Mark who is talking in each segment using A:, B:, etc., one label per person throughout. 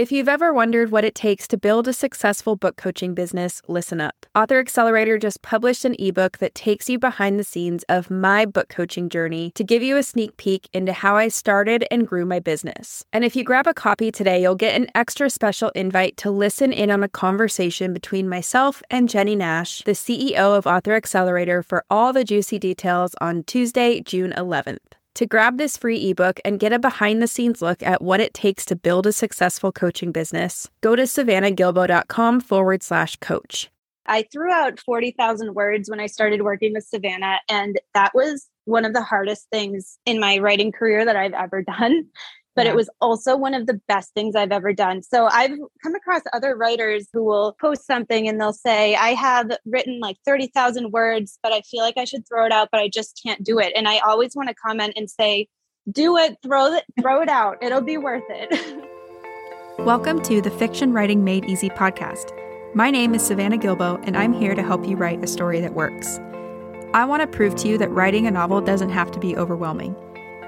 A: If you've ever wondered what it takes to build a successful book coaching business, listen up. Author Accelerator just published an ebook that takes you behind the scenes of my book coaching journey to give you a sneak peek into how I started and grew my business. And if you grab a copy today, you'll get an extra special invite to listen in on a conversation between myself and Jennie Nash, the CEO of Author Accelerator, for all the juicy details on Tuesday, June 11th. To grab this free ebook and get a behind the scenes look at what it takes to build a successful coaching business, go to savannahgilbo.com forward slash coach.
B: I threw out 40,000 words when I started working with Savannah, and that was one of the hardest things in my writing career that I've ever done but yeah. it was also one of the best things I've ever done. So I've come across other writers who will post something and they'll say, I have written like 30,000 words, but I feel like I should throw it out, but I just can't do it. And I always want to comment and say, do it, throw it, throw it out. It'll be worth it.
A: Welcome to the Fiction Writing Made Easy podcast. My name is Savannah Gilbo, and I'm here to help you write a story that works. I want to prove to you that writing a novel doesn't have to be overwhelming.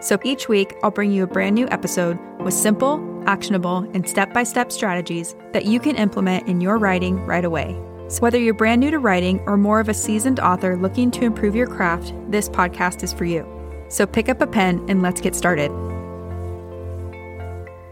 A: So each week, I'll bring you a brand new episode with simple, actionable, and step by step strategies that you can implement in your writing right away. So, whether you're brand new to writing or more of a seasoned author looking to improve your craft, this podcast is for you. So, pick up a pen and let's get started.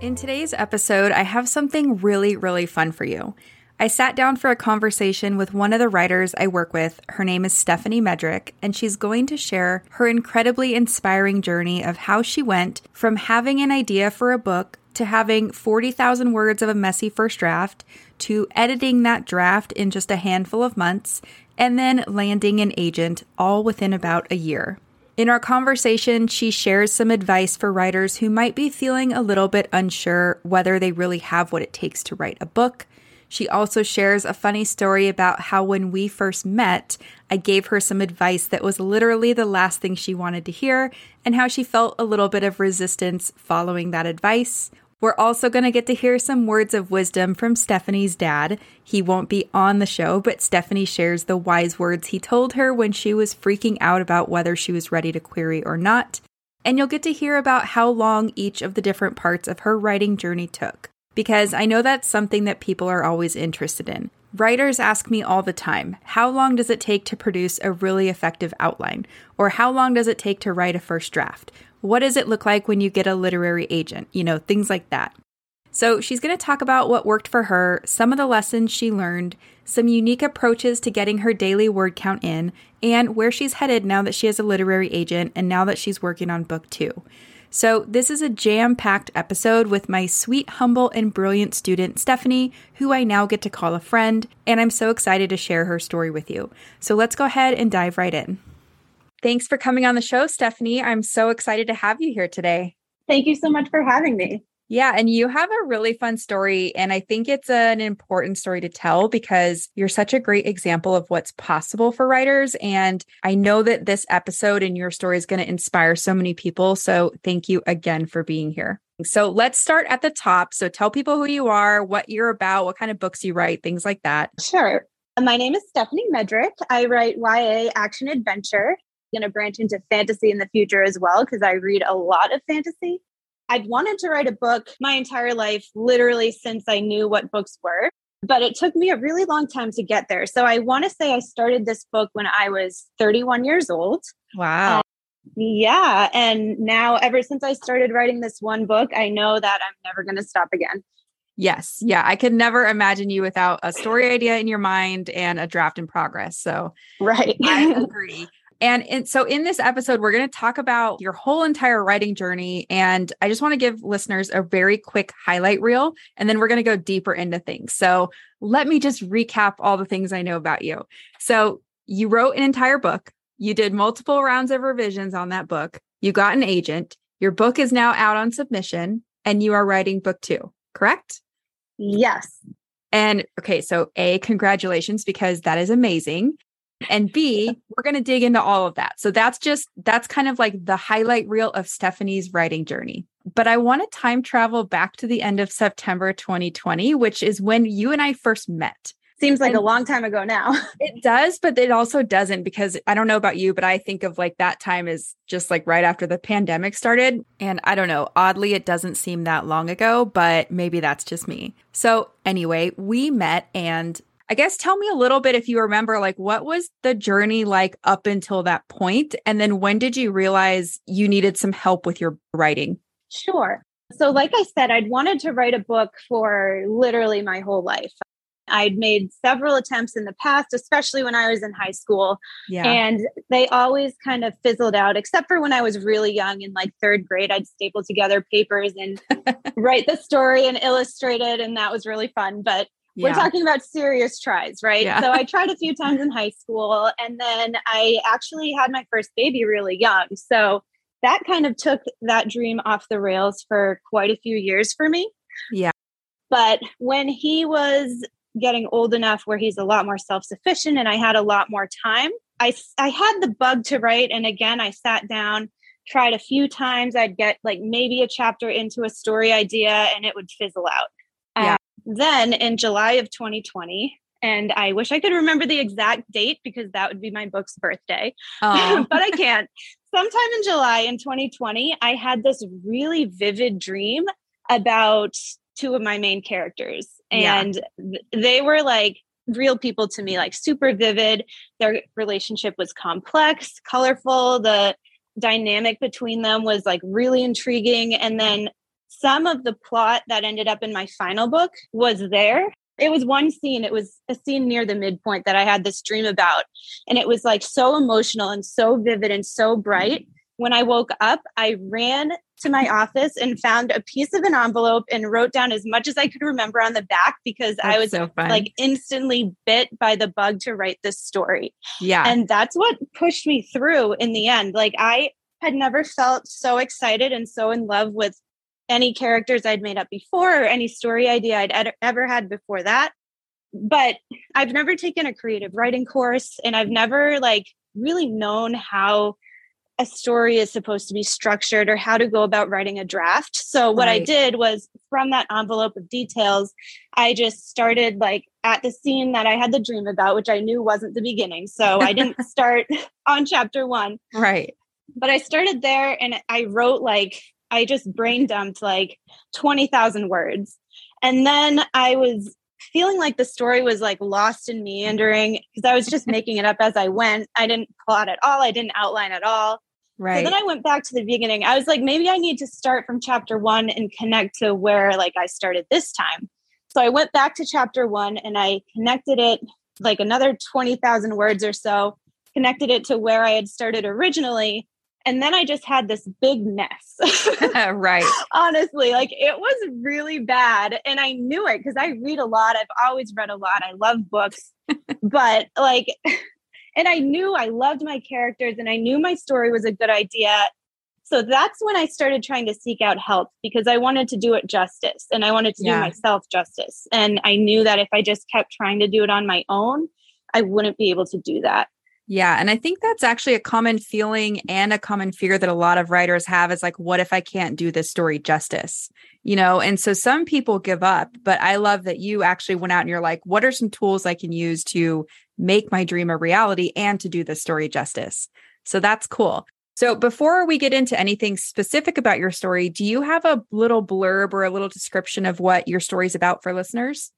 A: In today's episode, I have something really, really fun for you. I sat down for a conversation with one of the writers I work with. Her name is Stephanie Medrick, and she's going to share her incredibly inspiring journey of how she went from having an idea for a book to having 40,000 words of a messy first draft to editing that draft in just a handful of months and then landing an agent all within about a year. In our conversation, she shares some advice for writers who might be feeling a little bit unsure whether they really have what it takes to write a book she also shares a funny story about how when we first met, I gave her some advice that was literally the last thing she wanted to hear, and how she felt a little bit of resistance following that advice. We're also going to get to hear some words of wisdom from Stephanie's dad. He won't be on the show, but Stephanie shares the wise words he told her when she was freaking out about whether she was ready to query or not. And you'll get to hear about how long each of the different parts of her writing journey took because I know that's something that people are always interested in. Writers ask me all the time, how long does it take to produce a really effective outline? Or how long does it take to write a first draft? What does it look like when you get a literary agent? You know, things like that. So, she's going to talk about what worked for her, some of the lessons she learned, some unique approaches to getting her daily word count in, and where she's headed now that she has a literary agent and now that she's working on book two. So, this is a jam packed episode with my sweet, humble, and brilliant student, Stephanie, who I now get to call a friend, and I'm so excited to share her story with you. So, let's go ahead and dive right in. Thanks for coming on the show, Stephanie. I'm so excited to have you here today.
B: Thank you so much for having me.
A: Yeah. And you have a really fun story. And I think it's an important story to tell because you're such a great example of what's possible for writers. And I know that this episode and your story is going to inspire so many people. So thank you again for being here. So let's start at the top. So tell people who you are, what you're about, what kind of books you write, things like that.
B: Sure. My name is Stephanie Medrick. I write YA action adventure. Going to branch into fantasy in the future as well because I read a lot of fantasy. I'd wanted to write a book my entire life, literally since I knew what books were, but it took me a really long time to get there. So I want to say I started this book when I was 31 years old.
A: Wow. Um,
B: yeah. And now, ever since I started writing this one book, I know that I'm never going to stop again.
A: Yes. Yeah. I could never imagine you without a story idea in your mind and a draft in progress. So,
B: right.
A: I agree. And, and so in this episode, we're going to talk about your whole entire writing journey. And I just want to give listeners a very quick highlight reel, and then we're going to go deeper into things. So let me just recap all the things I know about you. So you wrote an entire book, you did multiple rounds of revisions on that book, you got an agent, your book is now out on submission, and you are writing book two, correct?
B: Yes.
A: And okay, so A, congratulations, because that is amazing. And B, we're going to dig into all of that. So that's just, that's kind of like the highlight reel of Stephanie's writing journey. But I want to time travel back to the end of September 2020, which is when you and I first met.
B: Seems like and a long time ago now.
A: it does, but it also doesn't because I don't know about you, but I think of like that time is just like right after the pandemic started. And I don't know, oddly, it doesn't seem that long ago, but maybe that's just me. So, anyway, we met and I guess tell me a little bit if you remember, like, what was the journey like up until that point? And then when did you realize you needed some help with your writing?
B: Sure. So, like I said, I'd wanted to write a book for literally my whole life. I'd made several attempts in the past, especially when I was in high school. Yeah. And they always kind of fizzled out, except for when I was really young in like third grade. I'd staple together papers and write the story and illustrate it. And that was really fun. But yeah. we're talking about serious tries, right? Yeah. So I tried a few times in high school. And then I actually had my first baby really young. So that kind of took that dream off the rails for quite a few years for me.
A: Yeah.
B: But when he was getting old enough where he's a lot more self-sufficient and I had a lot more time, I I had the bug to write and again I sat down, tried a few times, I'd get like maybe a chapter into a story idea and it would fizzle out. Yeah. Then in July of 2020, and I wish I could remember the exact date because that would be my book's birthday, but I can't. Sometime in July in 2020, I had this really vivid dream about two of my main characters, and yeah. they were like real people to me, like super vivid. Their relationship was complex, colorful. The dynamic between them was like really intriguing. And then some of the plot that ended up in my final book was there. It was one scene it was a scene near the midpoint that i had this dream about and it was like so emotional and so vivid and so bright. When i woke up i ran to my office and found a piece of an envelope and wrote down as much as i could remember on the back because that's i was so like instantly bit by the bug to write this story.
A: Yeah.
B: And that's what pushed me through in the end. Like i had never felt so excited and so in love with any characters I'd made up before or any story idea I'd ed- ever had before that. But I've never taken a creative writing course and I've never like really known how a story is supposed to be structured or how to go about writing a draft. So what right. I did was from that envelope of details, I just started like at the scene that I had the dream about, which I knew wasn't the beginning. So I didn't start on chapter 1.
A: Right.
B: But I started there and I wrote like I just brain dumped like 20,000 words. And then I was feeling like the story was like lost and meandering because I was just making it up as I went. I didn't plot at all, I didn't outline at all.
A: Right.
B: So then I went back to the beginning. I was like, maybe I need to start from chapter one and connect to where like I started this time. So I went back to chapter one and I connected it like another 20,000 words or so, connected it to where I had started originally. And then I just had this big mess.
A: right.
B: Honestly, like it was really bad. And I knew it because I read a lot. I've always read a lot. I love books. but like, and I knew I loved my characters and I knew my story was a good idea. So that's when I started trying to seek out help because I wanted to do it justice and I wanted to yeah. do myself justice. And I knew that if I just kept trying to do it on my own, I wouldn't be able to do that.
A: Yeah. And I think that's actually a common feeling and a common fear that a lot of writers have is like, what if I can't do this story justice? You know, and so some people give up, but I love that you actually went out and you're like, what are some tools I can use to make my dream a reality and to do the story justice? So that's cool. So before we get into anything specific about your story, do you have a little blurb or a little description of what your story is about for listeners?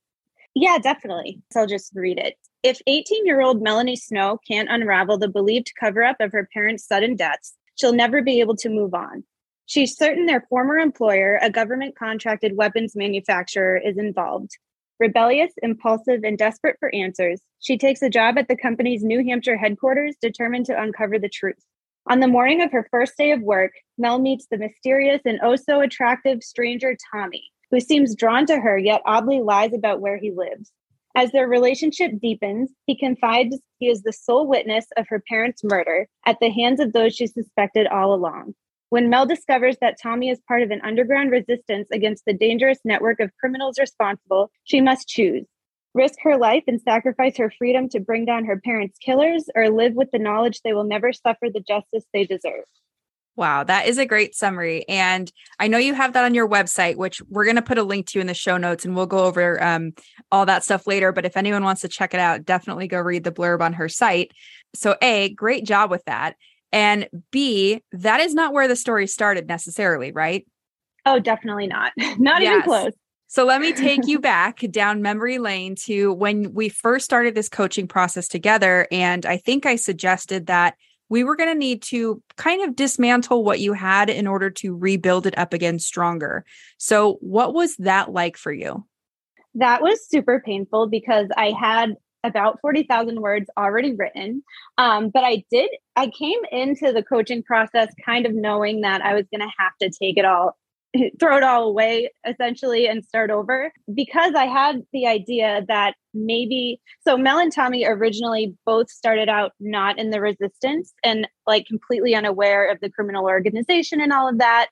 B: Yeah, definitely. So I'll just read it. If 18 year old Melanie Snow can't unravel the believed cover up of her parents' sudden deaths, she'll never be able to move on. She's certain their former employer, a government contracted weapons manufacturer, is involved. Rebellious, impulsive, and desperate for answers, she takes a job at the company's New Hampshire headquarters, determined to uncover the truth. On the morning of her first day of work, Mel meets the mysterious and oh so attractive stranger Tommy, who seems drawn to her yet oddly lies about where he lives. As their relationship deepens, he confides he is the sole witness of her parents' murder at the hands of those she suspected all along. When Mel discovers that Tommy is part of an underground resistance against the dangerous network of criminals responsible, she must choose risk her life and sacrifice her freedom to bring down her parents' killers, or live with the knowledge they will never suffer the justice they deserve.
A: Wow, that is a great summary. And I know you have that on your website, which we're going to put a link to in the show notes and we'll go over um, all that stuff later. But if anyone wants to check it out, definitely go read the blurb on her site. So, A, great job with that. And B, that is not where the story started necessarily, right?
B: Oh, definitely not. not yes. even close.
A: So let me take you back down memory lane to when we first started this coaching process together. And I think I suggested that we were going to need to kind of dismantle what you had in order to rebuild it up again stronger. So, what was that like for you?
B: That was super painful because I had about 40,000 words already written. Um, but I did, I came into the coaching process kind of knowing that I was going to have to take it all throw it all away essentially and start over because I had the idea that maybe so Mel and Tommy originally both started out not in the resistance and like completely unaware of the criminal organization and all of that.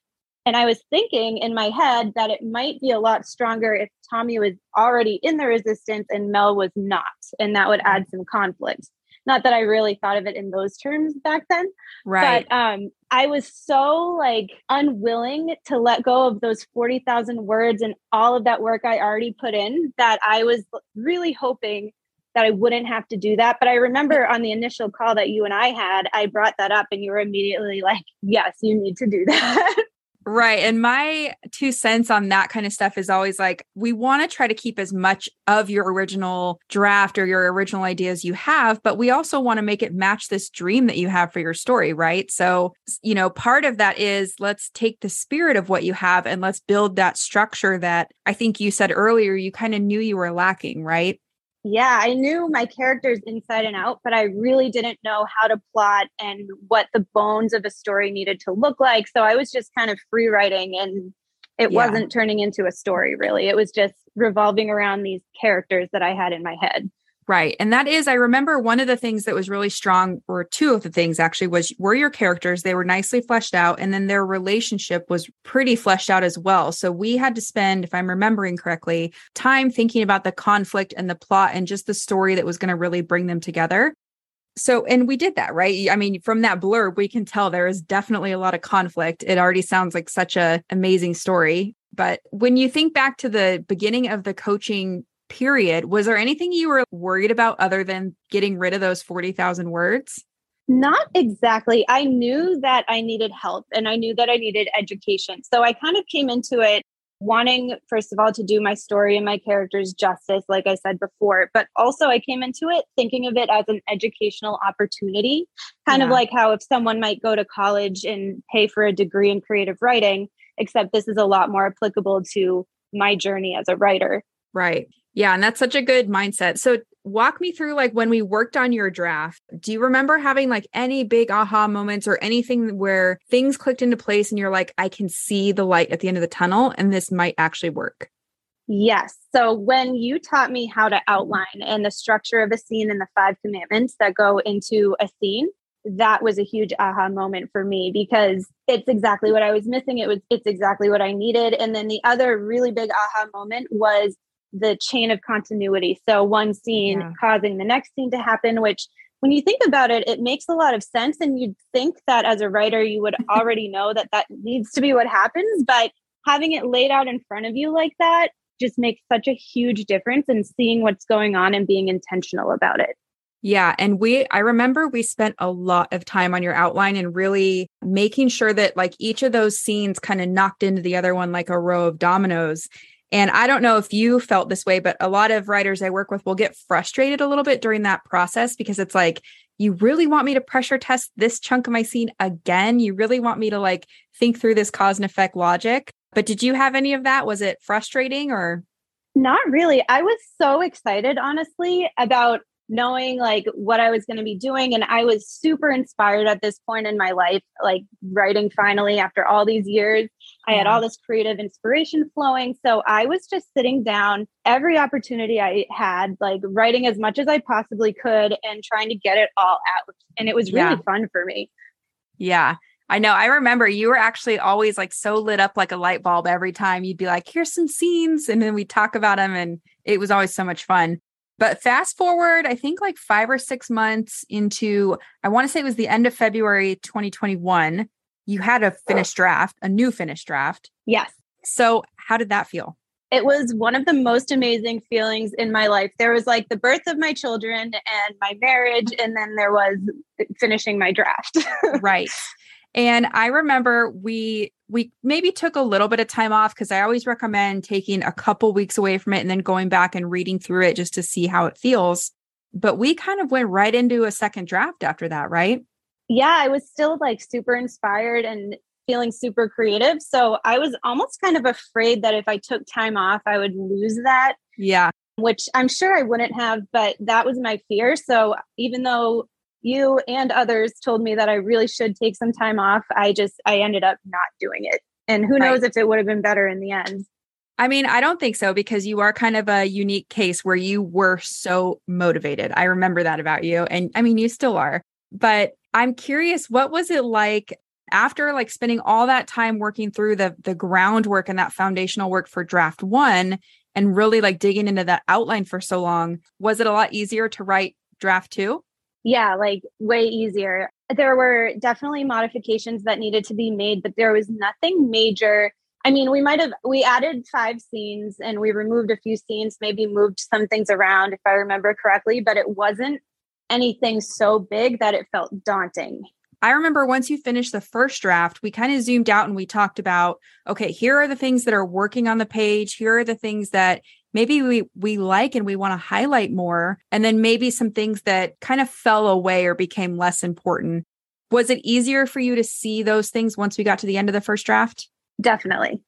B: And I was thinking in my head that it might be a lot stronger if Tommy was already in the resistance and Mel was not. And that would add some conflict. Not that I really thought of it in those terms back then.
A: Right.
B: But um, I was so like unwilling to let go of those 40,000 words and all of that work I already put in that I was really hoping that I wouldn't have to do that. But I remember on the initial call that you and I had, I brought that up and you were immediately like, yes, you need to do that.
A: Right. And my two cents on that kind of stuff is always like, we want to try to keep as much of your original draft or your original ideas you have, but we also want to make it match this dream that you have for your story. Right. So, you know, part of that is let's take the spirit of what you have and let's build that structure that I think you said earlier, you kind of knew you were lacking. Right
B: yeah, I knew my characters inside and out, but I really didn't know how to plot and what the bones of a story needed to look like. So I was just kind of free writing and it yeah. wasn't turning into a story really. It was just revolving around these characters that I had in my head.
A: Right. And that is, I remember one of the things that was really strong, or two of the things actually, was were your characters. They were nicely fleshed out. And then their relationship was pretty fleshed out as well. So we had to spend, if I'm remembering correctly, time thinking about the conflict and the plot and just the story that was going to really bring them together. So, and we did that, right? I mean, from that blurb, we can tell there is definitely a lot of conflict. It already sounds like such a amazing story. But when you think back to the beginning of the coaching period, was there anything you were worried about other than getting rid of those 40,000 words?
B: Not exactly. I knew that I needed help and I knew that I needed education. So I kind of came into it wanting, first of all, to do my story and my characters justice, like I said before. But also, I came into it thinking of it as an educational opportunity, kind yeah. of like how if someone might go to college and pay for a degree in creative writing, except this is a lot more applicable to my journey as a writer.
A: Right. Yeah, and that's such a good mindset. So walk me through like when we worked on your draft. Do you remember having like any big aha moments or anything where things clicked into place and you're like I can see the light at the end of the tunnel and this might actually work?
B: Yes. So when you taught me how to outline and the structure of a scene and the five commandments that go into a scene, that was a huge aha moment for me because it's exactly what I was missing. It was it's exactly what I needed. And then the other really big aha moment was the chain of continuity. So one scene yeah. causing the next scene to happen, which when you think about it, it makes a lot of sense. And you'd think that as a writer, you would already know that that needs to be what happens. But having it laid out in front of you like that just makes such a huge difference in seeing what's going on and being intentional about it.
A: Yeah. And we, I remember we spent a lot of time on your outline and really making sure that like each of those scenes kind of knocked into the other one like a row of dominoes. And I don't know if you felt this way, but a lot of writers I work with will get frustrated a little bit during that process because it's like, you really want me to pressure test this chunk of my scene again? You really want me to like think through this cause and effect logic? But did you have any of that? Was it frustrating or?
B: Not really. I was so excited, honestly, about knowing like what I was going to be doing. And I was super inspired at this point in my life, like writing finally after all these years. I had mm-hmm. all this creative inspiration flowing. So I was just sitting down every opportunity I had, like writing as much as I possibly could and trying to get it all out. And it was really yeah. fun for me.
A: Yeah. I know. I remember you were actually always like so lit up like a light bulb every time you'd be like, here's some scenes. And then we'd talk about them. And it was always so much fun. But fast forward, I think like five or six months into, I want to say it was the end of February 2021, you had a finished draft, a new finished draft.
B: Yes.
A: So, how did that feel?
B: It was one of the most amazing feelings in my life. There was like the birth of my children and my marriage, and then there was finishing my draft.
A: right. And I remember we we maybe took a little bit of time off because I always recommend taking a couple weeks away from it and then going back and reading through it just to see how it feels. But we kind of went right into a second draft after that, right?
B: Yeah, I was still like super inspired and feeling super creative. So I was almost kind of afraid that if I took time off, I would lose that.
A: Yeah.
B: Which I'm sure I wouldn't have, but that was my fear. So even though you and others told me that I really should take some time off, I just, I ended up not doing it. And who knows right. if it would have been better in the end.
A: I mean, I don't think so because you are kind of a unique case where you were so motivated. I remember that about you. And I mean, you still are. But I'm curious, what was it like after like spending all that time working through the the groundwork and that foundational work for draft 1 and really like digging into that outline for so long, was it a lot easier to write draft 2?
B: Yeah, like way easier. There were definitely modifications that needed to be made, but there was nothing major. I mean, we might have we added five scenes and we removed a few scenes, maybe moved some things around if I remember correctly, but it wasn't anything so big that it felt daunting.
A: I remember once you finished the first draft, we kind of zoomed out and we talked about okay, here are the things that are working on the page, here are the things that maybe we we like and we want to highlight more, and then maybe some things that kind of fell away or became less important. Was it easier for you to see those things once we got to the end of the first draft?
B: Definitely.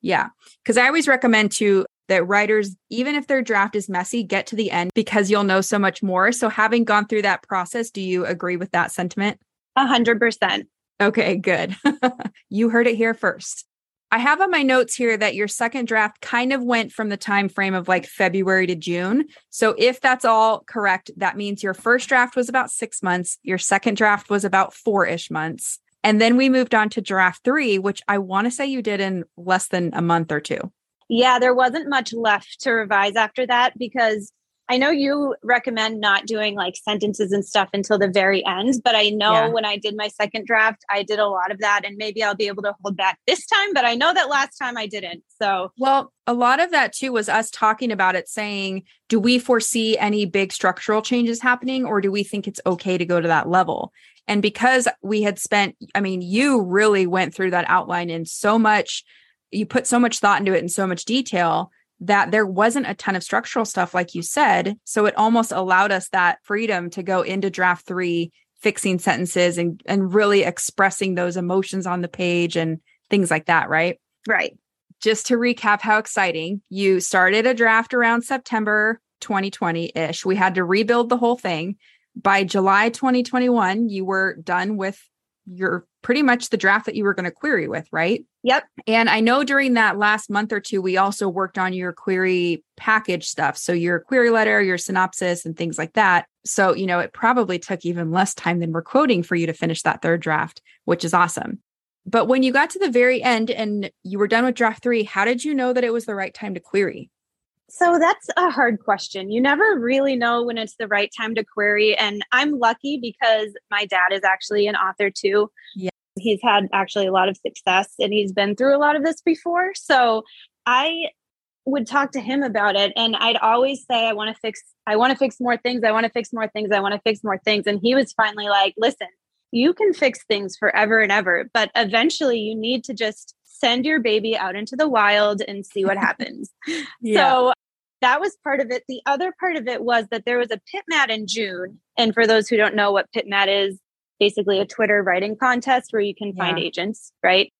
A: Yeah. Because I always recommend to that writers, even if their draft is messy, get to the end because you'll know so much more. So, having gone through that process, do you agree with that sentiment?
B: A hundred percent.
A: Okay, good. you heard it here first. I have on my notes here that your second draft kind of went from the time frame of like February to June. So if that's all correct, that means your first draft was about 6 months, your second draft was about 4ish months. And then we moved on to draft 3, which I want to say you did in less than a month or two.
B: Yeah, there wasn't much left to revise after that because I know you recommend not doing like sentences and stuff until the very end, but I know yeah. when I did my second draft, I did a lot of that and maybe I'll be able to hold back this time, but I know that last time I didn't. So,
A: well, a lot of that too was us talking about it saying, do we foresee any big structural changes happening or do we think it's okay to go to that level? And because we had spent, I mean, you really went through that outline in so much, you put so much thought into it in so much detail that there wasn't a ton of structural stuff, like you said. So it almost allowed us that freedom to go into draft three, fixing sentences and, and really expressing those emotions on the page and things like that, right?
B: Right.
A: Just to recap how exciting, you started a draft around September 2020 ish. We had to rebuild the whole thing. By July 2021, you were done with your pretty much the draft that you were going to query with, right?
B: Yep.
A: And I know during that last month or two, we also worked on your query package stuff. So your query letter, your synopsis, and things like that. So, you know, it probably took even less time than we're quoting for you to finish that third draft, which is awesome. But when you got to the very end and you were done with draft three, how did you know that it was the right time to query?
B: So that's a hard question. You never really know when it's the right time to query. And I'm lucky because my dad is actually an author too.
A: Yeah.
B: He's had actually a lot of success and he's been through a lot of this before. So I would talk to him about it and I'd always say I want to fix I want to fix more things. I want to fix more things. I want to fix more things. And he was finally like, "Listen, you can fix things forever and ever, but eventually you need to just send your baby out into the wild and see what happens. yeah. So that was part of it. The other part of it was that there was a PitMad in June. And for those who don't know what PitMad is, basically a Twitter writing contest where you can find yeah. agents, right?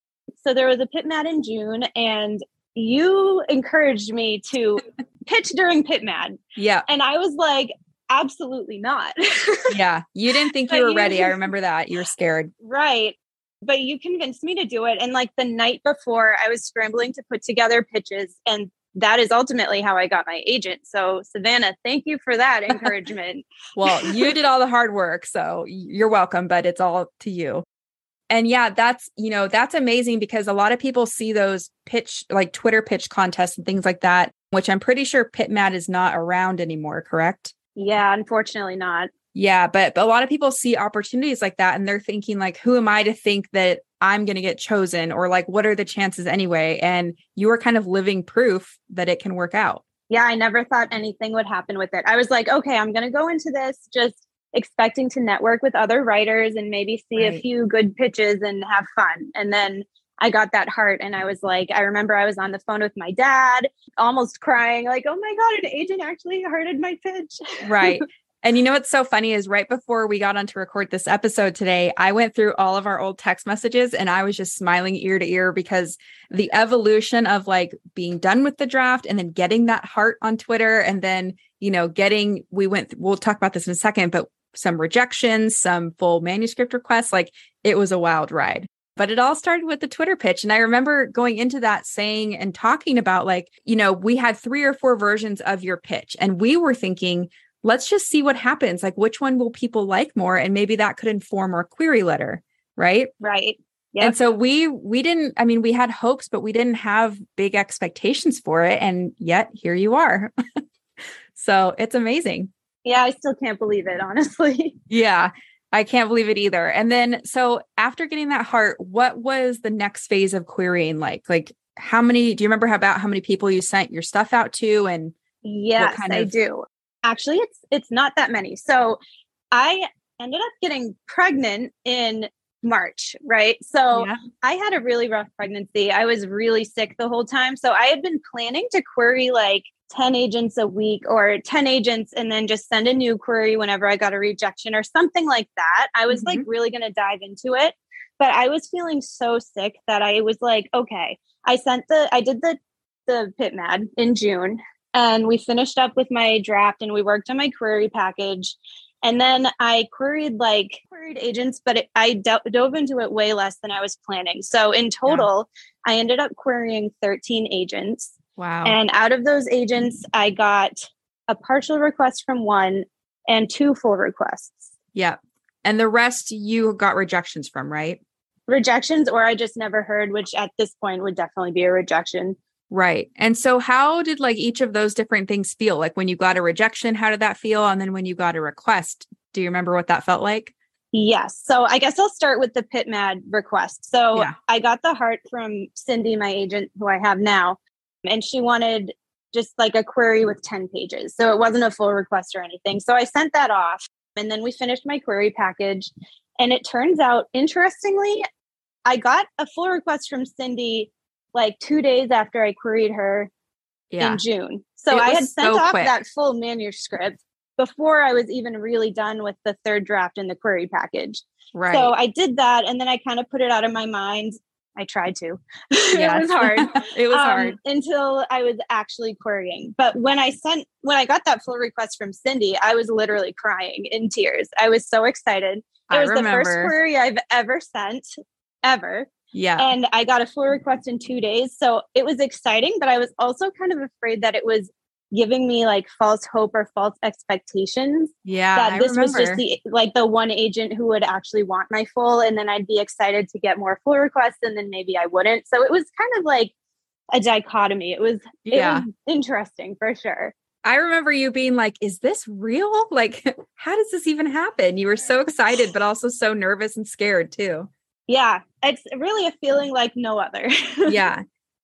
B: So there was a PitMad in June, and you encouraged me to pitch during PitMad.
A: Yeah.
B: And I was like, absolutely not.
A: yeah. You didn't think you were ready. I remember that. You were scared.
B: Right. But you convinced me to do it. And like the night before, I was scrambling to put together pitches, and that is ultimately how I got my agent. So, Savannah, thank you for that encouragement.
A: well, you did all the hard work. So, you're welcome, but it's all to you. And yeah, that's, you know, that's amazing because a lot of people see those pitch, like Twitter pitch contests and things like that, which I'm pretty sure PitMad is not around anymore, correct?
B: Yeah, unfortunately not.
A: Yeah, but, but a lot of people see opportunities like that and they're thinking like who am I to think that I'm going to get chosen or like what are the chances anyway? And you are kind of living proof that it can work out.
B: Yeah, I never thought anything would happen with it. I was like, okay, I'm going to go into this just expecting to network with other writers and maybe see right. a few good pitches and have fun. And then I got that heart and I was like, I remember I was on the phone with my dad, almost crying, like, oh my God, an agent actually hearted my pitch.
A: Right. And you know what's so funny is right before we got on to record this episode today, I went through all of our old text messages and I was just smiling ear to ear because the evolution of like being done with the draft and then getting that heart on Twitter and then, you know, getting, we went, we'll talk about this in a second, but some rejections, some full manuscript requests, like it was a wild ride. But it all started with the Twitter pitch. And I remember going into that saying and talking about, like, you know, we had three or four versions of your pitch. And we were thinking, let's just see what happens. Like, which one will people like more? And maybe that could inform our query letter, right?
B: Right.
A: Yep. And so we we didn't I mean we had hopes but we didn't have big expectations for it and yet here you are. so it's amazing.
B: Yeah, I still can't believe it honestly.
A: yeah. I can't believe it either. And then so after getting that heart, what was the next phase of querying like? Like how many do you remember how about how many people you sent your stuff out to and
B: Yes, kind of, I do actually it's it's not that many. So i ended up getting pregnant in march right? So yeah. i had a really rough pregnancy. I was really sick the whole time. So i had been planning to query like 10 agents a week or 10 agents and then just send a new query whenever i got a rejection or something like that. I was mm-hmm. like really going to dive into it but i was feeling so sick that i was like okay i sent the i did the the pit mad in june and we finished up with my draft and we worked on my query package. And then i queried like queried agents but it, i do- dove into it way less than i was planning. So in total yeah. i ended up querying 13 agents.
A: Wow.
B: And out of those agents i got a partial request from one and two full requests.
A: Yeah. And the rest you got rejections from right?
B: Rejections or i just never heard which at this point would definitely be a rejection
A: Right. And so how did like each of those different things feel? Like when you got a rejection, how did that feel? And then when you got a request, do you remember what that felt like?
B: Yes. So I guess I'll start with the pit mad request. So yeah. I got the heart from Cindy, my agent, who I have now, and she wanted just like a query with 10 pages. So it wasn't a full request or anything. So I sent that off and then we finished my query package. And it turns out, interestingly, I got a full request from Cindy like two days after I queried her yeah. in June. So I had sent so off quick. that full manuscript before I was even really done with the third draft in the query package. Right. So I did that and then I kind of put it out of my mind. I tried to. it was hard.
A: it was um, hard
B: until I was actually querying. But when I sent when I got that full request from Cindy, I was literally crying in tears. I was so excited. It I was remember. the first query I've ever sent ever.
A: Yeah.
B: And I got a full request in two days. So it was exciting, but I was also kind of afraid that it was giving me like false hope or false expectations.
A: Yeah.
B: That this was just the like the one agent who would actually want my full. And then I'd be excited to get more full requests and then maybe I wouldn't. So it was kind of like a dichotomy. It was yeah. it was interesting for sure.
A: I remember you being like, is this real? Like, how does this even happen? You were so excited, but also so nervous and scared too.
B: Yeah, it's really a feeling like no other.
A: yeah.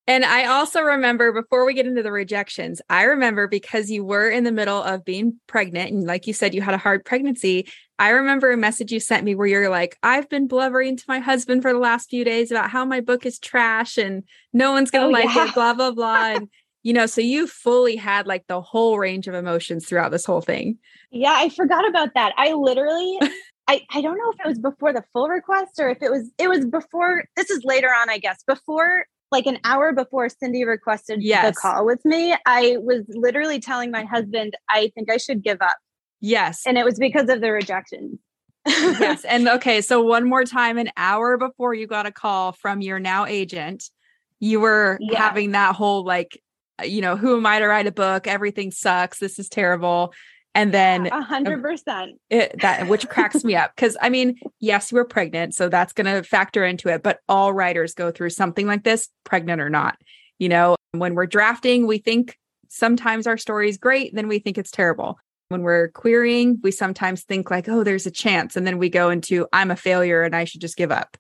A: And I also remember before we get into the rejections, I remember because you were in the middle of being pregnant and like you said, you had a hard pregnancy. I remember a message you sent me where you're like, I've been blubbering to my husband for the last few days about how my book is trash and no one's going to oh, like yeah. it, blah, blah, blah. and, you know, so you fully had like the whole range of emotions throughout this whole thing.
B: Yeah, I forgot about that. I literally I, I don't know if it was before the full request or if it was it was before this is later on i guess. Before like an hour before cindy requested yes. the call with me i was literally telling my husband i think i should give up.
A: Yes.
B: And it was because of the rejection.
A: Yes and okay so one more time an hour before you got a call from your now agent you were yeah. having that whole like uh, you know who am i to write a book? Everything sucks. This is terrible and then
B: a hundred percent
A: that which cracks me up because i mean yes you were pregnant so that's going to factor into it but all writers go through something like this pregnant or not you know when we're drafting we think sometimes our story is great then we think it's terrible when we're querying we sometimes think like oh there's a chance and then we go into i'm a failure and i should just give up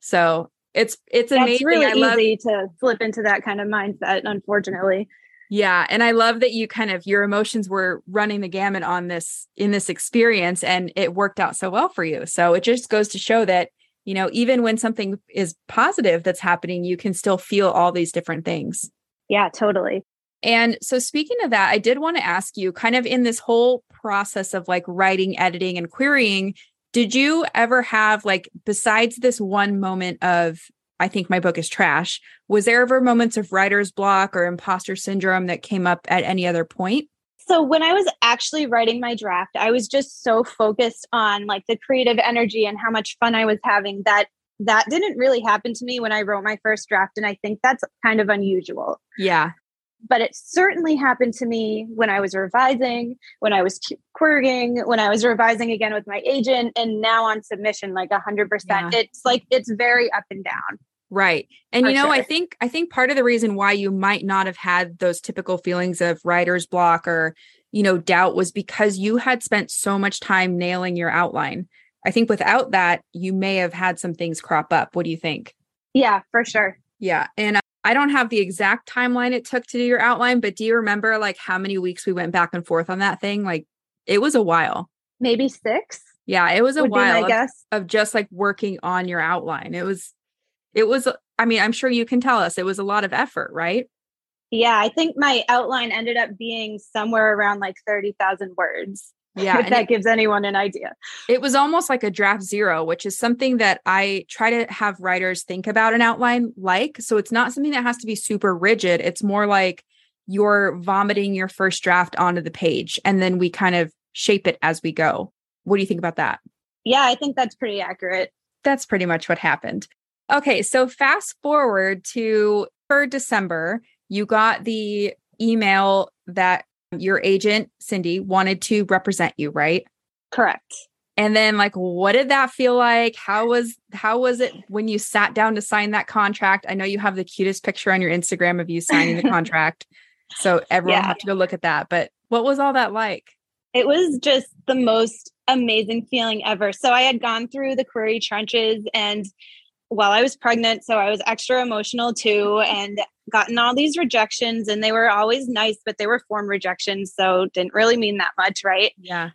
A: So it's it's amazing.
B: It's really I easy love, to flip into that kind of mindset, unfortunately.
A: Yeah. And I love that you kind of your emotions were running the gamut on this in this experience and it worked out so well for you. So it just goes to show that, you know, even when something is positive that's happening, you can still feel all these different things.
B: Yeah, totally.
A: And so, speaking of that, I did want to ask you kind of in this whole process of like writing, editing, and querying, did you ever have like, besides this one moment of I think my book is trash. Was there ever moments of writer's block or imposter syndrome that came up at any other point?
B: So when I was actually writing my draft, I was just so focused on like the creative energy and how much fun I was having that that didn't really happen to me when I wrote my first draft and I think that's kind of unusual.
A: Yeah.
B: But it certainly happened to me when I was revising, when I was querying, when I was revising again with my agent, and now on submission, like 100%. Yeah. It's like, it's very up and down.
A: Right. And you know, sure. I think I think part of the reason why you might not have had those typical feelings of writer's block or, you know, doubt was because you had spent so much time nailing your outline. I think without that, you may have had some things crop up. What do you think?
B: Yeah, for sure.
A: Yeah. And uh, I don't have the exact timeline it took to do your outline, but do you remember like how many weeks we went back and forth on that thing? Like it was a while.
B: Maybe 6?
A: Yeah, it was a while of, of just like working on your outline. It was it was uh, i mean i'm sure you can tell us it was a lot of effort right?
B: Yeah i think my outline ended up being somewhere around like 30,000 words yeah if that it, gives anyone an idea.
A: It was almost like a draft zero which is something that i try to have writers think about an outline like so it's not something that has to be super rigid it's more like you're vomiting your first draft onto the page and then we kind of shape it as we go. What do you think about that?
B: Yeah i think that's pretty accurate.
A: That's pretty much what happened Okay, so fast forward to for December, you got the email that your agent Cindy wanted to represent you, right?
B: Correct.
A: And then like what did that feel like? How was how was it when you sat down to sign that contract? I know you have the cutest picture on your Instagram of you signing the contract. So everyone yeah. have to go look at that. But what was all that like?
B: It was just the most amazing feeling ever. So I had gone through the query trenches and while I was pregnant. So I was extra emotional too and gotten all these rejections and they were always nice, but they were form rejections. So didn't really mean that much. Right.
A: Yeah.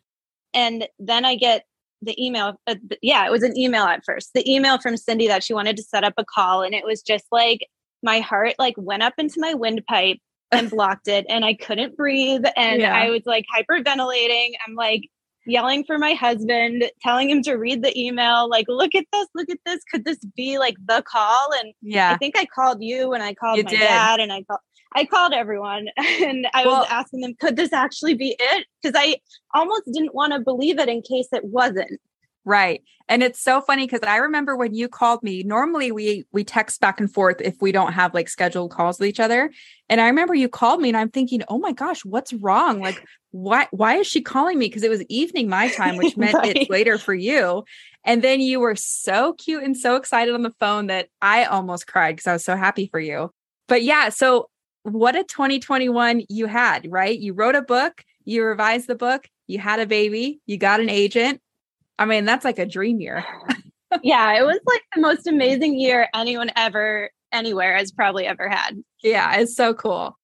B: And then I get the email. Uh, yeah, it was an email at first. The email from Cindy that she wanted to set up a call. And it was just like my heart like went up into my windpipe and blocked it and I couldn't breathe and yeah. I was like hyperventilating. I'm like, yelling for my husband, telling him to read the email, like, look at this, look at this. Could this be like the call? And yeah, I think I called you and I called you my did. dad and I called I called everyone and I well, was asking them, could this actually be it? Because I almost didn't want to believe it in case it wasn't.
A: Right. And it's so funny because I remember when you called me, normally we we text back and forth if we don't have like scheduled calls with each other. And I remember you called me and I'm thinking, "Oh my gosh, what's wrong? Like why why is she calling me because it was evening my time, which meant right. it's later for you." And then you were so cute and so excited on the phone that I almost cried because I was so happy for you. But yeah, so what a 2021 you had, right? You wrote a book, you revised the book, you had a baby, you got an agent, I mean, that's like a dream year.
B: yeah, it was like the most amazing year anyone ever, anywhere has probably ever had.
A: Yeah, it's so cool.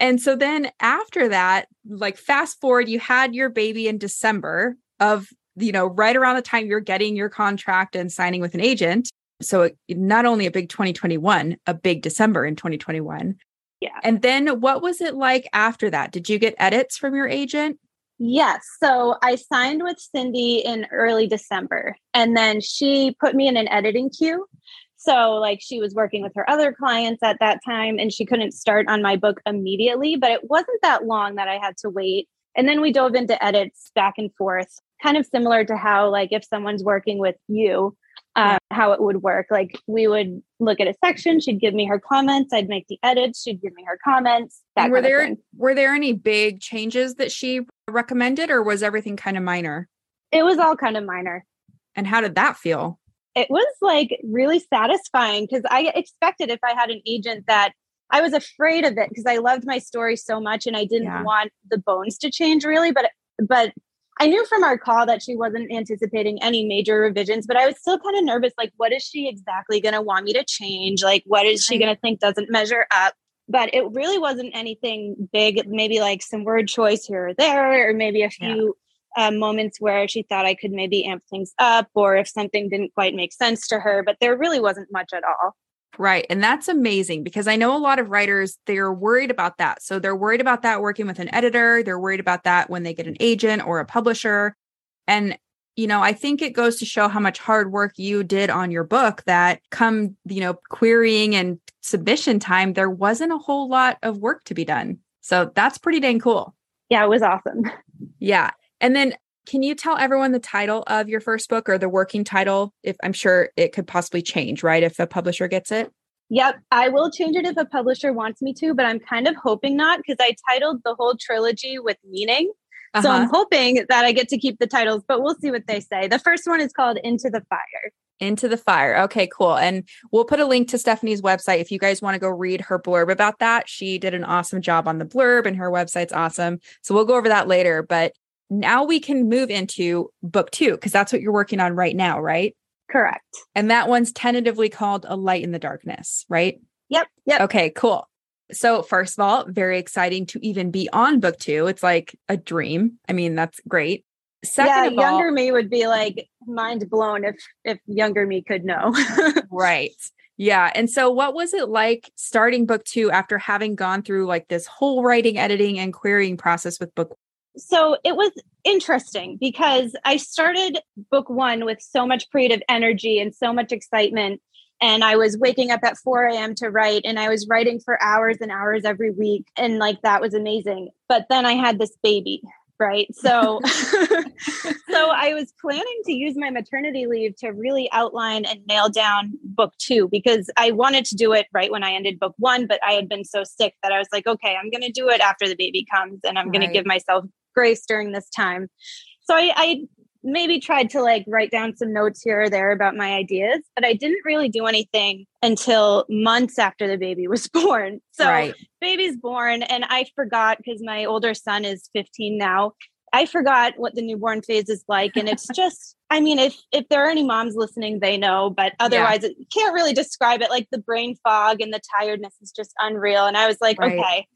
A: And so then after that, like fast forward, you had your baby in December of, you know, right around the time you're getting your contract and signing with an agent. So it, not only a big 2021, a big December in 2021.
B: Yeah.
A: And then what was it like after that? Did you get edits from your agent?
B: Yes. So I signed with Cindy in early December, and then she put me in an editing queue. So, like, she was working with her other clients at that time, and she couldn't start on my book immediately, but it wasn't that long that I had to wait. And then we dove into edits back and forth, kind of similar to how, like, if someone's working with you, uh, how it would work. Like we would look at a section, she'd give me her comments, I'd make the edits, she'd give me her comments.
A: were there were there any big changes that she recommended, or was everything kind of minor?
B: It was all kind of minor.
A: And how did that feel?
B: It was like really satisfying because I expected if I had an agent that I was afraid of it because I loved my story so much and I didn't yeah. want the bones to change really, but but I knew from our call that she wasn't anticipating any major revisions, but I was still kind of nervous. Like, what is she exactly going to want me to change? Like, what is she going to think doesn't measure up? But it really wasn't anything big, maybe like some word choice here or there, or maybe a few yeah. uh, moments where she thought I could maybe amp things up, or if something didn't quite make sense to her. But there really wasn't much at all.
A: Right. And that's amazing because I know a lot of writers, they're worried about that. So they're worried about that working with an editor. They're worried about that when they get an agent or a publisher. And, you know, I think it goes to show how much hard work you did on your book that come, you know, querying and submission time, there wasn't a whole lot of work to be done. So that's pretty dang cool.
B: Yeah, it was awesome.
A: Yeah. And then can you tell everyone the title of your first book or the working title? If I'm sure it could possibly change, right? If a publisher gets it.
B: Yep, I will change it if a publisher wants me to, but I'm kind of hoping not because I titled the whole trilogy with meaning. Uh-huh. So I'm uh-huh. hoping that I get to keep the titles, but we'll see what they say. The first one is called Into the Fire.
A: Into the Fire. Okay, cool. And we'll put a link to Stephanie's website if you guys want to go read her blurb about that. She did an awesome job on the blurb and her website's awesome. So we'll go over that later. But now we can move into book two because that's what you're working on right now, right?
B: Correct.
A: And that one's tentatively called A Light in the Darkness, right?
B: Yep. Yep.
A: Okay, cool. So, first of all, very exciting to even be on book two. It's like a dream. I mean, that's great.
B: Second yeah, younger all, me would be like mind blown if if younger me could know.
A: right. Yeah. And so what was it like starting book 2 after having gone through like this whole writing, editing and querying process with book
B: so it was interesting because I started book one with so much creative energy and so much excitement. And I was waking up at 4 a.m. to write, and I was writing for hours and hours every week. And like that was amazing. But then I had this baby, right? So, so I was planning to use my maternity leave to really outline and nail down book two because I wanted to do it right when I ended book one, but I had been so sick that I was like, okay, I'm going to do it after the baby comes, and I'm right. going to give myself grace during this time. So I, I maybe tried to like write down some notes here or there about my ideas, but I didn't really do anything until months after the baby was born. So right. baby's born and I forgot because my older son is 15 now. I forgot what the newborn phase is like and it's just I mean if if there are any moms listening they know but otherwise yeah. it can't really describe it like the brain fog and the tiredness is just unreal and I was like right. okay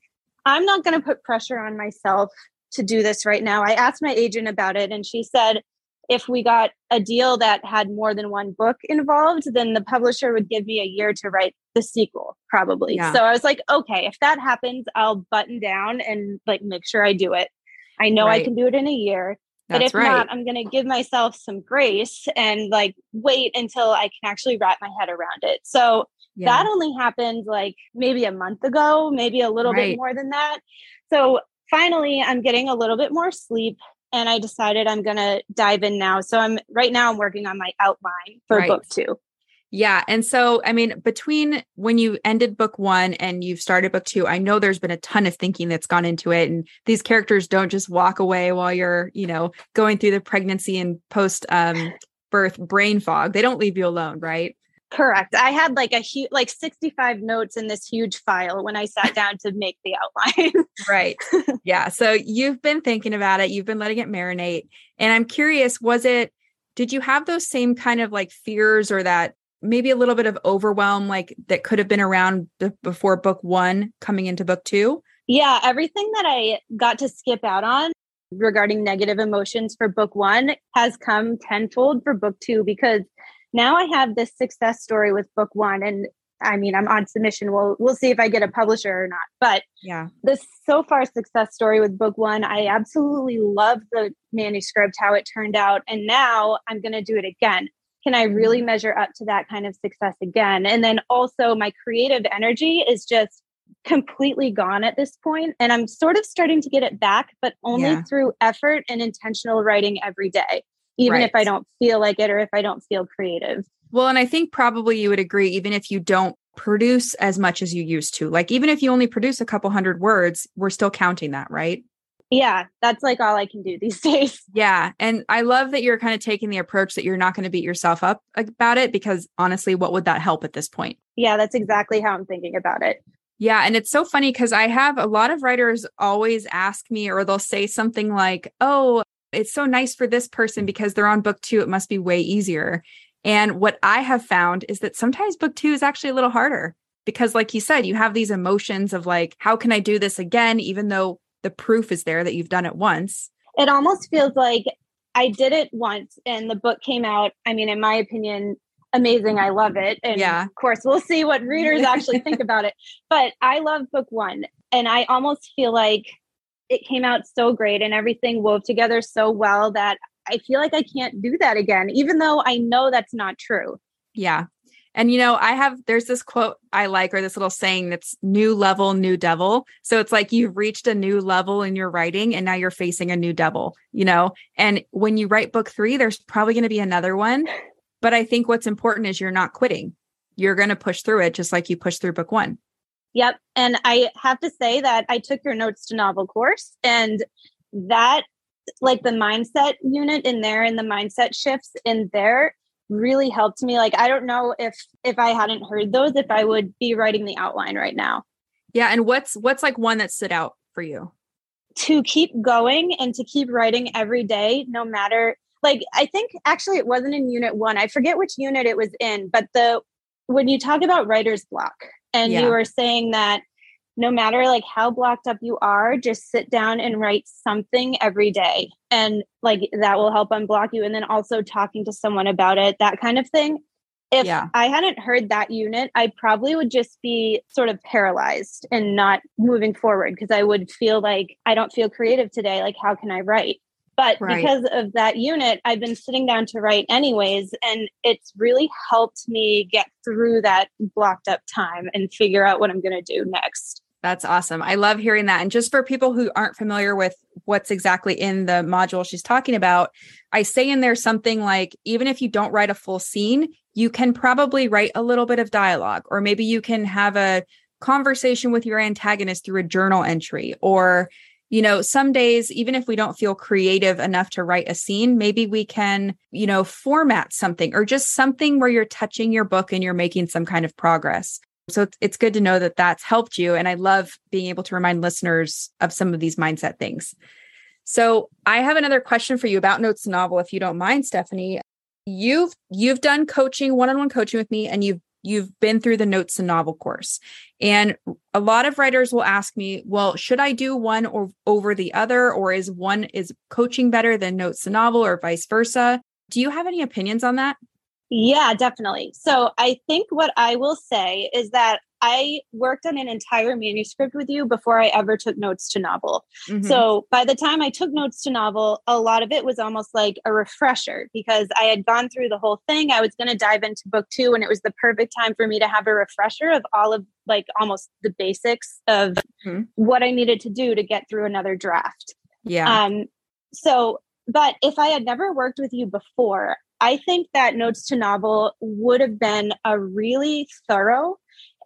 B: I'm not going to put pressure on myself to do this right now. I asked my agent about it, and she said if we got a deal that had more than one book involved, then the publisher would give me a year to write the sequel, probably. Yeah. So I was like, okay, if that happens, I'll button down and like make sure I do it. I know right. I can do it in a year. That's but if right. not, I'm going to give myself some grace and like wait until I can actually wrap my head around it. So yeah. that only happened like maybe a month ago, maybe a little right. bit more than that. So finally i'm getting a little bit more sleep and i decided i'm going to dive in now so i'm right now i'm working on my outline for right. book two
A: yeah. And so, I mean, between when you ended book one and you've started book two, I know there's been a ton of thinking that's gone into it. And these characters don't just walk away while you're, you know, going through the pregnancy and post um, birth brain fog. They don't leave you alone, right?
B: Correct. I had like a huge, like 65 notes in this huge file when I sat down to make the outline.
A: right. Yeah. So you've been thinking about it, you've been letting it marinate. And I'm curious, was it, did you have those same kind of like fears or that maybe a little bit of overwhelm, like that could have been around b- before book one coming into book two?
B: Yeah. Everything that I got to skip out on regarding negative emotions for book one has come tenfold for book two because now I have this success story with book one and I mean, I'm on submission. We'll we'll see if I get a publisher or not. But
A: yeah,
B: this so far success story with book one, I absolutely love the manuscript, how it turned out, and now I'm going to do it again. Can I really mm-hmm. measure up to that kind of success again? And then also, my creative energy is just completely gone at this point, and I'm sort of starting to get it back, but only yeah. through effort and intentional writing every day even right. if I don't feel like it or if I don't feel creative.
A: Well, and I think probably you would agree, even if you don't produce as much as you used to, like even if you only produce a couple hundred words, we're still counting that, right?
B: Yeah, that's like all I can do these days.
A: Yeah. And I love that you're kind of taking the approach that you're not going to beat yourself up about it because honestly, what would that help at this point?
B: Yeah, that's exactly how I'm thinking about it.
A: Yeah. And it's so funny because I have a lot of writers always ask me, or they'll say something like, Oh, it's so nice for this person because they're on book two. It must be way easier. And what I have found is that sometimes book two is actually a little harder because, like you said, you have these emotions of like, how can I do this again, even though the proof is there that you've done it once?
B: It almost feels like I did it once and the book came out. I mean, in my opinion, amazing. I love it. And yeah. of course, we'll see what readers actually think about it. But I love book one. And I almost feel like it came out so great and everything wove together so well that I feel like I can't do that again, even though I know that's not true.
A: Yeah. And you know, I have there's this quote I like or this little saying that's new level, new devil. So it's like you've reached a new level in your writing and now you're facing a new devil, you know? And when you write book 3, there's probably going to be another one. But I think what's important is you're not quitting. You're going to push through it just like you pushed through book 1.
B: Yep. And I have to say that I took your notes to novel course and that like the mindset unit in there and the mindset shifts in there really helped me like i don't know if if i hadn't heard those if i would be writing the outline right now
A: yeah and what's what's like one that stood out for you
B: to keep going and to keep writing every day no matter like i think actually it wasn't in unit one i forget which unit it was in but the when you talk about writer's block and yeah. you were saying that no matter like how blocked up you are just sit down and write something every day. And like that will help unblock you. And then also talking to someone about it that kind of thing. If yeah. i hadn't heard that unit i probably would just be sort of paralyzed and not moving forward because i would feel like i don't feel creative today. Like how can i write but right. because of that unit i've been sitting down to write anyways and it's really helped me get through that blocked up time and figure out what i'm going to do next
A: that's awesome. I love hearing that. And just for people who aren't familiar with what's exactly in the module she's talking about, I say in there something like even if you don't write a full scene, you can probably write a little bit of dialogue, or maybe you can have a conversation with your antagonist through a journal entry, or you know, some days, even if we don't feel creative enough to write a scene, maybe we can, you know, format something or just something where you're touching your book and you're making some kind of progress. So it's, it's good to know that that's helped you. And I love being able to remind listeners of some of these mindset things. So I have another question for you about notes novel, if you don't mind, Stephanie. You've you've done coaching, one-on-one coaching with me, and you've you've been through the notes to novel course. And a lot of writers will ask me, well, should I do one or over the other? Or is one is coaching better than notes to novel or vice versa? Do you have any opinions on that?
B: Yeah, definitely. So I think what I will say is that I worked on an entire manuscript with you before I ever took notes to novel. Mm-hmm. So by the time I took notes to novel, a lot of it was almost like a refresher because I had gone through the whole thing. I was going to dive into book two, and it was the perfect time for me to have a refresher of all of like almost the basics of mm-hmm. what I needed to do to get through another draft.
A: Yeah. Um,
B: so, but if I had never worked with you before, I think that Notes to Novel would have been a really thorough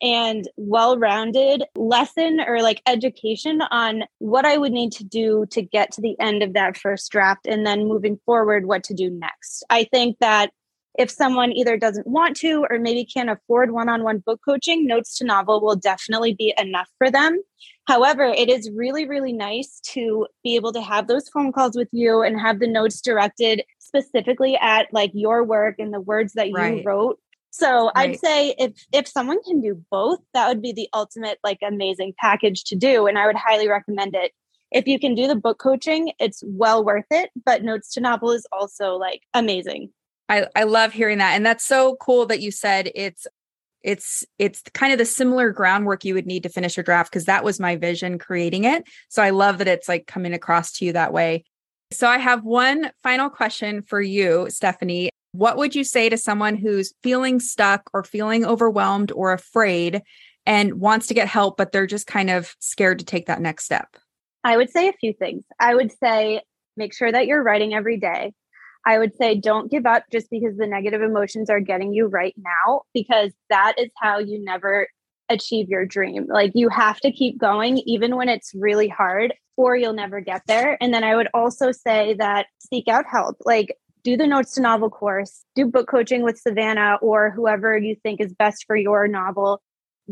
B: and well rounded lesson or like education on what I would need to do to get to the end of that first draft and then moving forward, what to do next. I think that if someone either doesn't want to or maybe can't afford one on one book coaching, Notes to Novel will definitely be enough for them. However, it is really, really nice to be able to have those phone calls with you and have the notes directed specifically at like your work and the words that you right. wrote. So right. I'd say if if someone can do both, that would be the ultimate like amazing package to do and I would highly recommend it. If you can do the book coaching, it's well worth it, but Notes to Novel is also like amazing.
A: I I love hearing that and that's so cool that you said it's it's it's kind of the similar groundwork you would need to finish a draft because that was my vision creating it so i love that it's like coming across to you that way so i have one final question for you stephanie what would you say to someone who's feeling stuck or feeling overwhelmed or afraid and wants to get help but they're just kind of scared to take that next step
B: i would say a few things i would say make sure that you're writing every day I would say don't give up just because the negative emotions are getting you right now, because that is how you never achieve your dream. Like you have to keep going, even when it's really hard, or you'll never get there. And then I would also say that seek out help. Like do the notes to novel course, do book coaching with Savannah or whoever you think is best for your novel.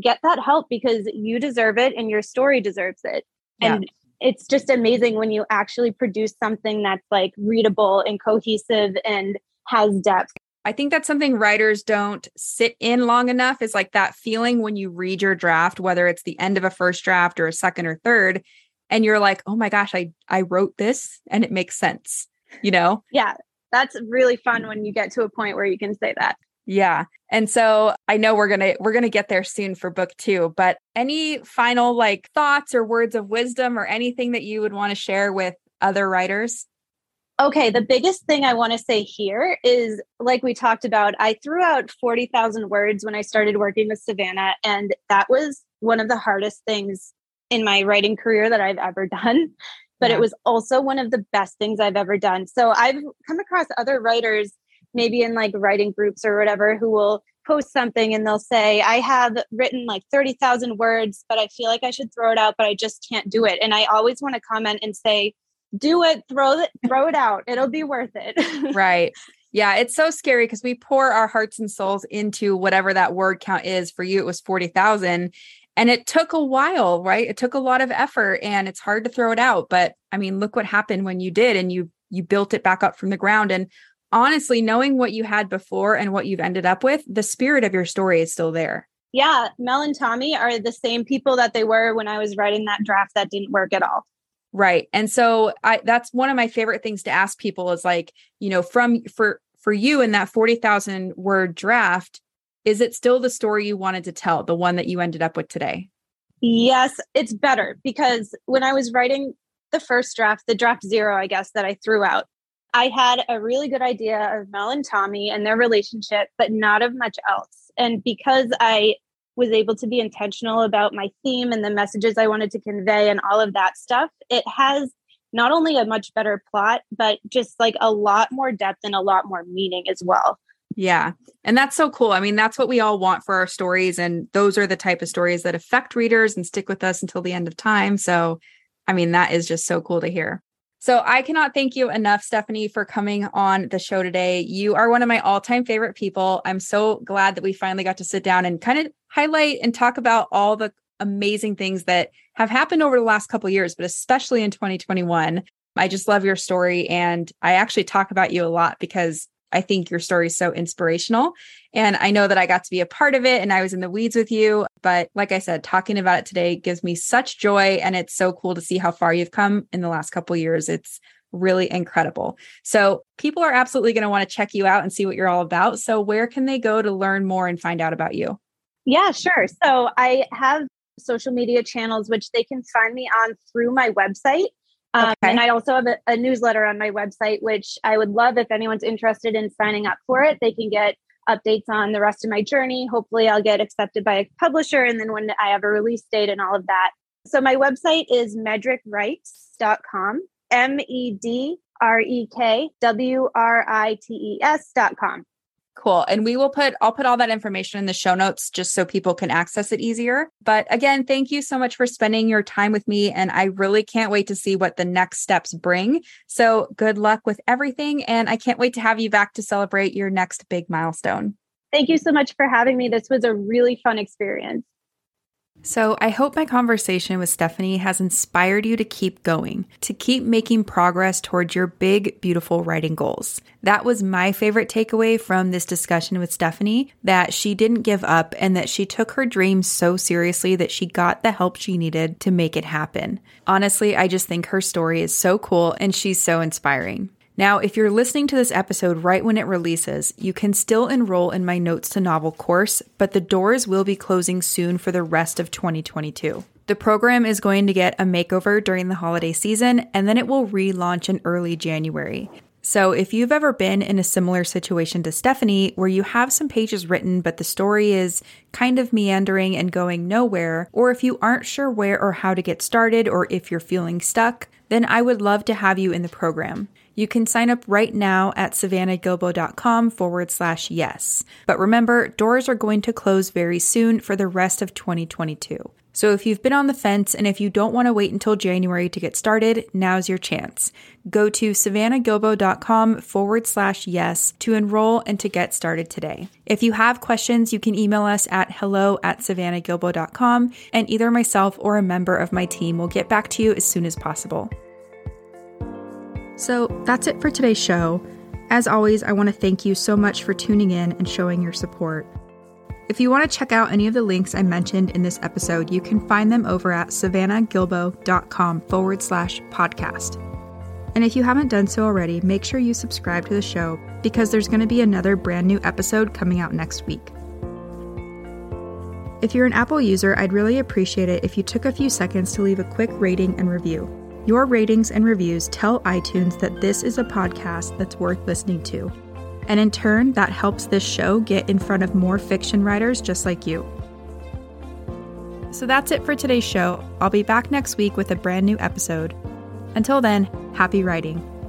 B: Get that help because you deserve it and your story deserves it. Yeah. And it's just amazing when you actually produce something that's like readable and cohesive and has depth.
A: I think that's something writers don't sit in long enough is like that feeling when you read your draft, whether it's the end of a first draft or a second or third, and you're like, oh my gosh, I, I wrote this and it makes sense, you know?
B: Yeah. That's really fun when you get to a point where you can say that.
A: Yeah. And so I know we're going to we're going to get there soon for book 2, but any final like thoughts or words of wisdom or anything that you would want to share with other writers?
B: Okay, the biggest thing I want to say here is like we talked about, I threw out 40,000 words when I started working with Savannah, and that was one of the hardest things in my writing career that I've ever done. But yeah. it was also one of the best things I've ever done. So I've come across other writers, maybe in like writing groups or whatever, who will post something and they'll say, I have written like 30,000 words, but I feel like I should throw it out, but I just can't do it. And I always want to comment and say, do it throw it throw it out it'll be worth it
A: right yeah it's so scary because we pour our hearts and souls into whatever that word count is for you it was 40,000 and it took a while right? It took a lot of effort and it's hard to throw it out but i mean look what happened when you did and you you built it back up from the ground. And honestly knowing what you had before and what you've ended up with the spirit of your story is still there.
B: Yeah mel and tommy are the same people that they were when i was writing that draft that didn't work at all.
A: Right. And so I that's one of my favorite things to ask people is like, you know, from for for you in that 40,000 word draft, is it still the story you wanted to tell, the one that you ended up with today?
B: Yes, it's better because when I was writing the first draft, the draft 0, I guess that I threw out, I had a really good idea of Mel and Tommy and their relationship, but not of much else. And because I was able to be intentional about my theme and the messages I wanted to convey and all of that stuff, it has not only a much better plot, but just like a lot more depth and a lot more meaning as well.
A: Yeah. And that's so cool. I mean, that's what we all want for our stories. And those are the type of stories that affect readers and stick with us until the end of time. So, I mean, that is just so cool to hear. So I cannot thank you enough, Stephanie, for coming on the show today. You are one of my all time favorite people. I'm so glad that we finally got to sit down and kind of highlight and talk about all the amazing things that have happened over the last couple years, but especially in 2021. I just love your story. And I actually talk about you a lot because I think your story is so inspirational. And I know that I got to be a part of it and I was in the weeds with you. But like I said, talking about it today gives me such joy. And it's so cool to see how far you've come in the last couple years. It's really incredible. So people are absolutely going to want to check you out and see what you're all about. So where can they go to learn more and find out about you?
B: Yeah, sure. So I have social media channels, which they can find me on through my website. Um, okay. And I also have a, a, newsletter on my website, which I would love if anyone's interested in signing up for it. They can get updates on the rest of my journey. Hopefully, I'll get accepted by a publisher, and then when I have a release date and all of that. So, my website is medrekwrites.com, M E D R E K W R I T E S.com.
A: Cool. And we will put, I'll put all that information in the show notes just so people can access it easier. But again, thank you so much for spending your time with me. And I really can't wait to see what the next steps bring. So good luck with everything. And I can't wait to have you back to celebrate your next big milestone.
B: Thank you so much for having me. This was a really fun experience.
A: So, I hope my conversation with Stephanie has inspired you to keep going, to keep making progress towards your big, beautiful writing goals. That was my favorite takeaway from this discussion with Stephanie that she didn't give up and that she took her dreams so seriously that she got the help she needed to make it happen. Honestly, I just think her story is so cool and she's so inspiring. Now, if you're listening to this episode right when it releases, you can still enroll in my Notes to Novel course, but the doors will be closing soon for the rest of 2022. The program is going to get a makeover during the holiday season, and then it will relaunch in early January. So, if you've ever been in a similar situation to Stephanie, where you have some pages written, but the story is kind of meandering and going nowhere, or if you aren't sure where or how to get started, or if you're feeling stuck, then I would love to have you in the program. You can sign up right now at savannahgilbo.com forward slash yes. But remember, doors are going to close very soon for the rest of 2022. So if you've been on the fence and if you don't want to wait until January to get started, now's your chance. Go to savannahgilbo.com forward slash yes to enroll and to get started today. If you have questions, you can email us at hello at savannahgilbo.com and either myself or a member of my team will get back to you as soon as possible. So that's it for today's show. As always, I want to thank you so much for tuning in and showing your support. If you want to check out any of the links I mentioned in this episode, you can find them over at savannahgilbo.com forward slash podcast. And if you haven't done so already, make sure you subscribe to the show because there's going to be another brand new episode coming out next week. If you're an Apple user, I'd really appreciate it if you took a few seconds to leave a quick rating and review. Your ratings and reviews tell iTunes that this is a podcast that's worth listening to. And in turn, that helps this show get in front of more fiction writers just like you. So that's it for today's show. I'll be back next week with a brand new episode. Until then, happy writing.